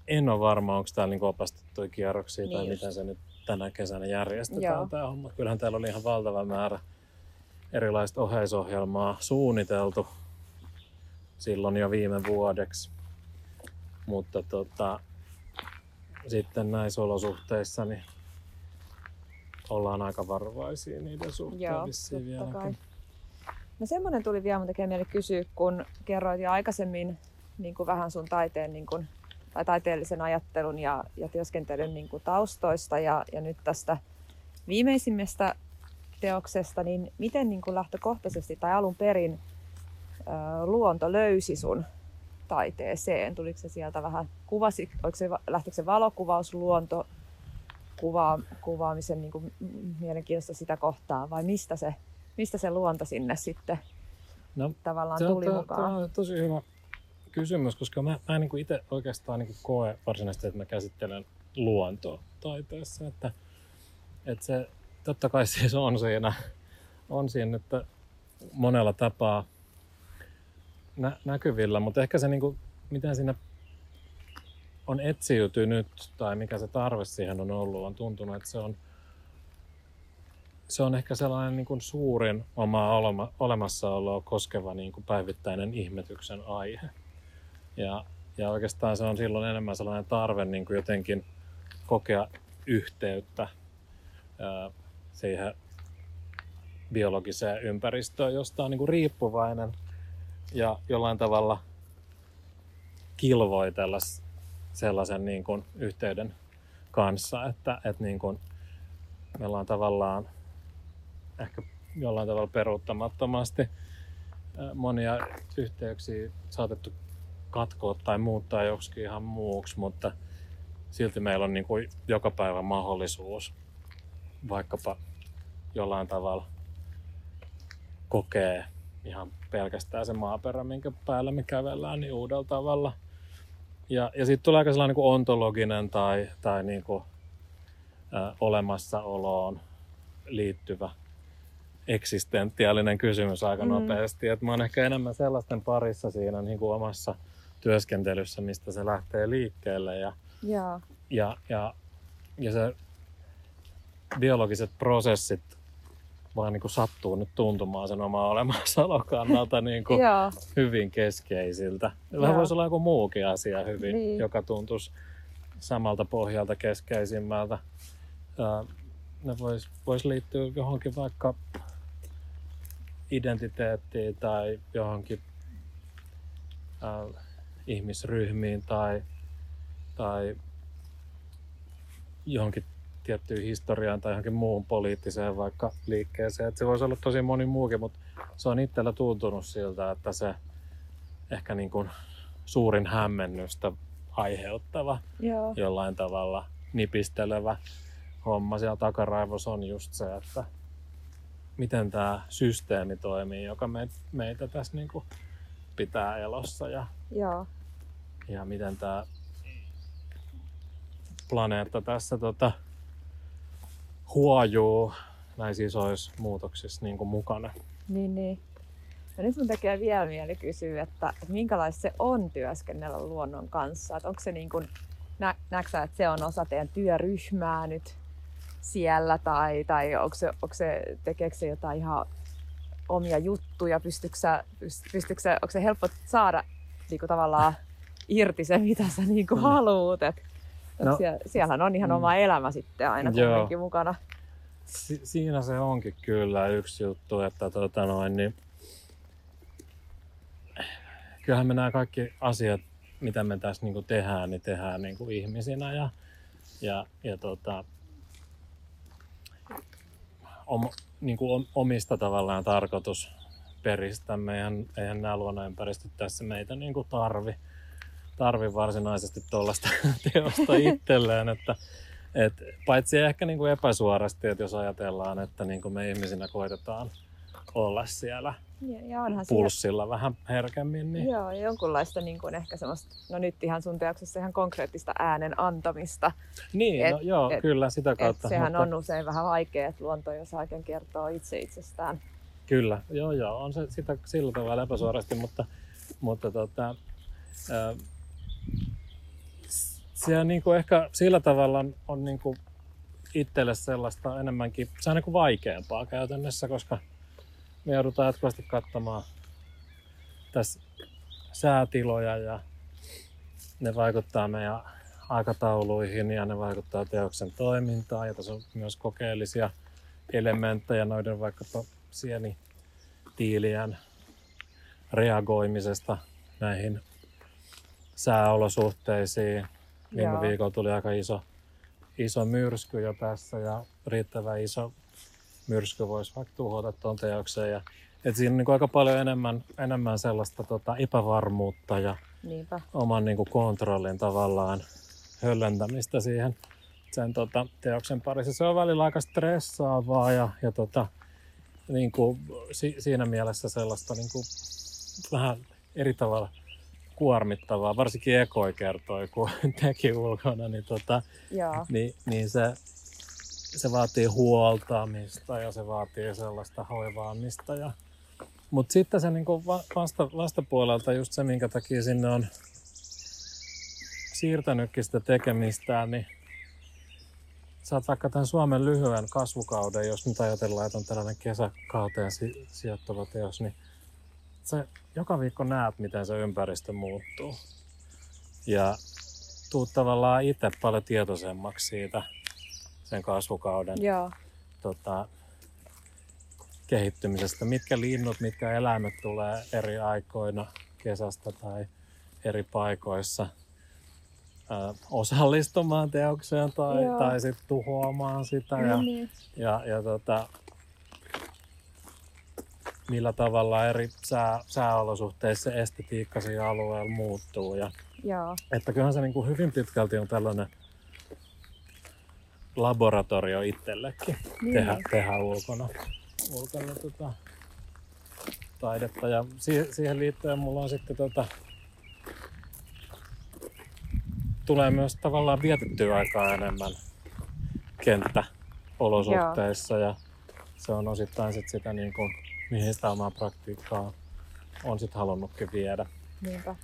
en ole varma, onko täällä niin opastettuja kierroksia Niin tai just. miten se nyt tänä kesänä järjestetään Joo. tämä homma. Kyllähän täällä oli ihan valtava määrä erilaista oheisohjelmaa suunniteltu silloin jo viime vuodeksi. Mutta tota, sitten näissä olosuhteissa niin ollaan aika varovaisia niiden suhteen Joo, vissiin totta kai. vieläkin. No semmoinen tuli vielä mun tekee mieli kysyä, kun kerroit jo aikaisemmin niin kuin vähän sun taiteen niin kuin, tai taiteellisen ajattelun ja, ja työskentelyn niin kuin taustoista ja, ja nyt tästä viimeisimmästä teoksesta, niin miten niin kuin lähtökohtaisesti tai alun perin luonto löysi sun taiteeseen? Tuliko se sieltä vähän, kuvasi, oliko se, lähtikö se valokuvaus, luonto, kuva, kuvaamisen niin kuin, mielenkiintoista sitä kohtaa vai mistä se, mistä se luonto sinne sitten No, tavallaan tuli to, mukaan? to, on tosi hyvä kysymys, koska mä, mä en niin itse oikeastaan niin koe varsinaisesti, että mä käsittelen luontoa taiteessa. Että, että se totta kai siis on siinä, on siinä että monella tapaa nä, näkyvillä, mutta ehkä se niin kuin, miten siinä on etsiytynyt tai mikä se tarve siihen on ollut, on tuntunut, että se on se on ehkä sellainen niin kuin suurin omaa olema, olemassaoloa koskeva niin kuin päivittäinen ihmetyksen aihe. Ja, ja oikeastaan se on silloin enemmän sellainen tarve niin kuin jotenkin kokea yhteyttä ää, siihen biologiseen ympäristöön, josta on niin kuin riippuvainen ja jollain tavalla kilvoitella sellaisen niin kuin yhteyden kanssa, että, että niin kuin me ollaan tavallaan ehkä jollain tavalla peruuttamattomasti monia yhteyksiä saatettu katkoa tai muuttaa joksikin ihan muuksi, mutta silti meillä on niin kuin joka päivä mahdollisuus vaikkapa jollain tavalla kokee ihan pelkästään se maaperä, minkä päällä me kävellään, niin uudella tavalla. Ja, ja sitten tulee aika sellainen niin kuin ontologinen tai, tai niin kuin, ä, olemassaoloon liittyvä eksistentiaalinen kysymys aika Mm. nopeasti. Et mä oon ehkä enemmän sellaisten parissa siinä niin kuin omassa työskentelyssä, mistä se lähtee liikkeelle. Ja, Joo. ja, ja, ja se biologiset prosessit vaan niin kuin sattuu nyt tuntumaan sen oman olemassaolon kannalta niin kuin hyvin keskeisiltä. Vähän voisi olla joku muukin asia hyvin, Niin. joka tuntuisi samalta pohjalta keskeisimmältä. Ne voisi vois liittyä johonkin vaikka identiteettiin tai johonkin ää, ihmisryhmiin tai, tai johonkin tiettyyn historiaan tai johonkin muuhun poliittiseen vaikka liikkeeseen. Et se voisi olla tosi moni muukin, mutta se on itsellä tuntunut siltä, että se ehkä niin kuin suurin hämmennystä aiheuttava Joo. jollain tavalla nipistelevä homma siellä takaraivossa on just se, että miten tämä systeemi toimii, joka me, meitä tässä niin kuin pitää elossa ja, Joo. ja miten tämä planeetta tässä tota, huojuu näissä isoissa muutoksissa niin kuin mukana. Niin, niin. Ja nyt mun tekee vielä mieli kysyä, että, että minkälaista se on työskennellä luonnon kanssa. Että onko se niin kuin, nä, sä, että se on osa teidän työryhmää nyt? siellä tai, tai onko se, onko se, tekeekö se jotain ihan omia juttuja, pystyykö sä, pystyykö sä, onko se helppo saada niin kuin tavallaan irti se, mitä sä niin kuin haluut. Et, no, siellä, siellähän on ihan mm. oma elämä sitten aina kuitenkin mukana. Si- siinä se onkin kyllä yksi juttu, että tota noin, niin kyllähän me nämä kaikki asiat, mitä me tässä niin tehdään, niin tehdään niin kuin ihmisinä ja, ja, ja tota, om, niin kuin omista tavallaan tarkoitusperistämme. Eihän, eihän nämä luonnonympäristöt tässä meitä niin kuin tarvi, tarvi varsinaisesti tuollaista teosta itselleen. Että, et, paitsi ehkä niin kuin epäsuorasti, että jos ajatellaan, että niin kuin me ihmisinä koitetaan olla siellä ja, ja onhan pulssilla siellä... vähän herkemmin. Niin... Joo, jonkunlaista niin kuin ehkä semmoista, no nyt ihan sun teoksessa ihan konkreettista äänen antamista. Niin, et, no, joo, et, kyllä sitä kautta. Et sehän mutta... on usein vähän vaikea, että luonto jos oikein kertoo itse itsestään. Kyllä, joo joo, on se sitä sillä tavalla epäsuorasti, mutta, mutta tota, äh, se niin kuin ehkä sillä tavalla on, on niin kuin itselle sellaista enemmänkin, se on niin kuin vaikeampaa käytännössä, koska me joudutaan jatkuvasti katsomaan tässä säätiloja ja ne vaikuttaa meidän aikatauluihin ja ne vaikuttaa teoksen toimintaan. Ja tässä on myös kokeellisia elementtejä noiden vaikkapa sienitiilien reagoimisesta näihin sääolosuhteisiin. Viime Joo. viikolla tuli aika iso, iso myrsky jo tässä ja riittävän iso myrsky voisi vaikka tuhota tuon teoksen. Ja, et siinä on niin aika paljon enemmän, enemmän sellaista tota, epävarmuutta ja Niinpä. oman niin kuin kontrollin tavallaan höllentämistä siihen sen tota, teoksen parissa. Se on välillä aika stressaavaa ja, ja tota, niin kuin, si, siinä mielessä sellaista niin kuin, vähän eri tavalla kuormittavaa, varsinkin Ekoi kertoi, kun teki ulkona, niin, tota, niin, niin se, se vaatii huoltaamista ja se vaatii sellaista hoivaamista. Ja... Mutta sitten se niinku vasta, vastapuolelta just se, minkä takia sinne on siirtänytkin sitä tekemistään, niin oot vaikka tämän Suomen lyhyen kasvukauden, jos nyt ajatellaan, että on tällainen kesäkauteen si- sijoittuva teos, niin sä joka viikko näet, miten se ympäristö muuttuu. Ja tuut tavallaan itse paljon tietoisemmaksi siitä, sen kasvukauden Joo. Tota, kehittymisestä. Mitkä linnut, mitkä eläimet tulee eri aikoina kesästä tai eri paikoissa ö, osallistumaan teokseen tai, tai sitten tuhoamaan sitä. Ja, no niin. ja, ja tota, millä tavalla eri sää, sääolosuhteissa estetiikka siinä alueella muuttuu. Ja, Joo. Että kyllähän se niin kuin hyvin pitkälti on tällainen laboratorio itsellekin niin. tehdä, tehdä ulkona, ulkona tota, taidetta. Ja siihen, siihen liittyen mulla on sitten tota, tulee myös tavallaan vietettyä aikaa enemmän kenttäolosuhteissa Joo. ja se on osittain sit sitä niin kuin, mihin sitä omaa praktiikkaa on sit halunnutkin viedä. Niinpä.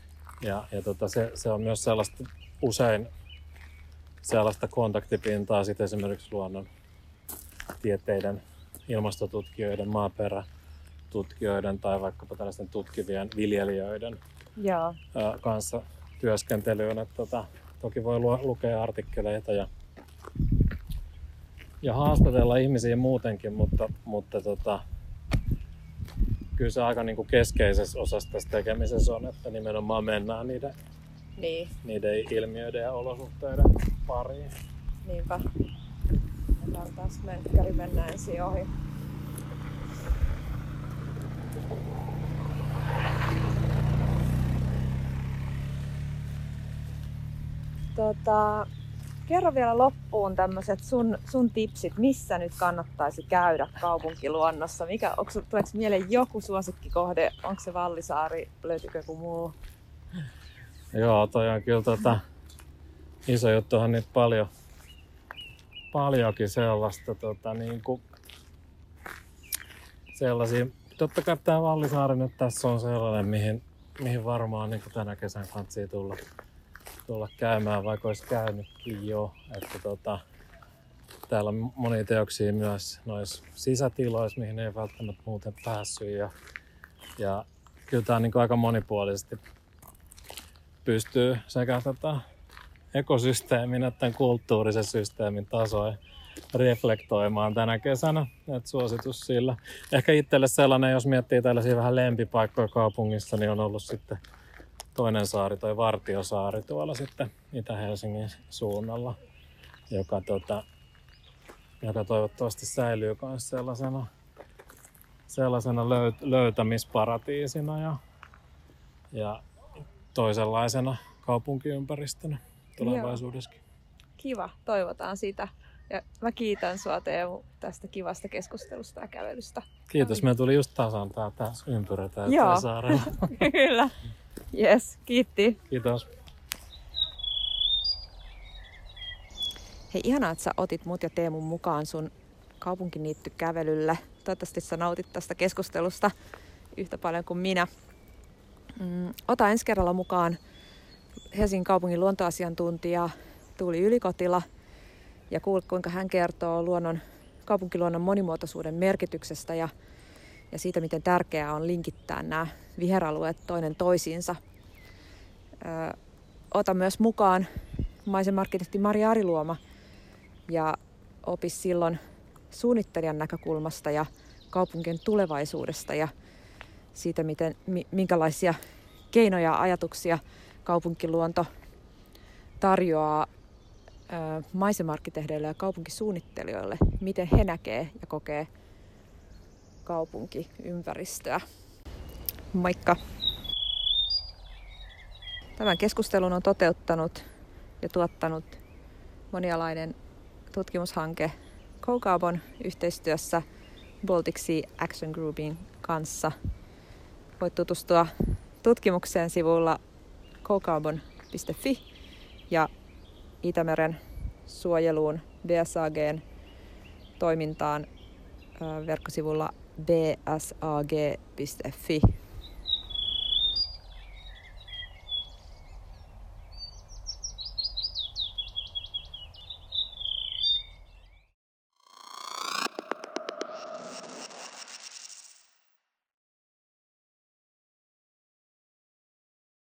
Ja, ja tota, se, se, on myös sellaista usein sellaista kontaktipintaa sitten esimerkiksi luonnon tieteiden, ilmastotutkijoiden, maaperätutkijoiden tai vaikkapa tällaisten tutkivien viljelijöiden Joo. kanssa työskentelyyn. Että tota, toki voi lu- lukea artikkeleita ja, ja haastatella ihmisiä muutenkin, mutta, mutta tota, kyllä se aika niin kuin keskeisessä osassa tässä tekemisessä on, että nimenomaan mennään niiden niin. niiden ilmiöiden ja olosuhteiden pariin. Niinpä. Otetaan taas menkkäri mennä ensin ohi. Tota, kerro vielä loppuun tämmöiset sun, sun tipsit, missä nyt kannattaisi käydä kaupunkiluonnossa. Mikä, onko, tuleeko mieleen joku suosikkikohde? Onko se Vallisaari? Löytyykö joku muu? Joo, toi on kyllä tota, iso juttuhan nyt paljon, paljonkin sellaista tota, niin kuin, sellaisia. Totta kai tämä Vallisaari nyt tässä on sellainen, mihin, mihin varmaan niin tänä kesän kanssa tulla, tulla käymään, vaikka olisi käynytkin jo. Että, tota, täällä on monia teoksia myös noissa sisätiloissa, mihin ei välttämättä muuten päässyt. Ja, ja kyllä tämä niin aika monipuolisesti pystyy sekä tätä ekosysteemin että kulttuurisen systeemin tasoja reflektoimaan tänä kesänä. Et suositus sillä. Ehkä itselle sellainen, jos miettii tällaisia vähän lempipaikkoja kaupungissa, niin on ollut sitten toinen saari, toi Vartiosaari tuolla sitten Itä-Helsingin suunnalla, joka, tota, joka toivottavasti säilyy myös sellaisena, sellaisena löyt, löytämisparatiisina ja, ja toisenlaisena kaupunkiympäristönä tulevaisuudessakin. Kiva, toivotaan sitä. Ja mä kiitän sua Teemu tästä kivasta keskustelusta ja kävelystä. Kiitos, me tuli just tasan tää tässä ympyrä tää saarella. Kyllä. Yes, kiitti. Kiitos. Hei, ihanaa, että sä otit mut ja Teemun mukaan sun kaupunkiniittykävelylle. Toivottavasti sä nautit tästä keskustelusta yhtä paljon kuin minä. Mm, ota ensi kerralla mukaan Helsingin kaupungin luontoasiantuntija Tuuli Ylikotila ja kuul, kuinka hän kertoo luonnon, kaupunkiluonnon monimuotoisuuden merkityksestä ja, ja siitä, miten tärkeää on linkittää nämä viheralueet toinen toisiinsa. Ö, ota myös mukaan maisemarkkitehti Mari Ariluoma ja opi silloin suunnittelijan näkökulmasta ja kaupunkien tulevaisuudesta ja siitä, miten, minkälaisia keinoja ja ajatuksia kaupunkiluonto tarjoaa maisemarkkitehdeille ja kaupunkisuunnittelijoille, miten he näkee ja kokee kaupunkiympäristöä. Moikka! Tämän keskustelun on toteuttanut ja tuottanut monialainen tutkimushanke CoCarbon yhteistyössä Baltic Sea Action Groupin kanssa. Voit tutustua tutkimukseen sivulla cocarbon.fi ja Itämeren suojeluun BSAGn toimintaan verkkosivulla bsag.fi.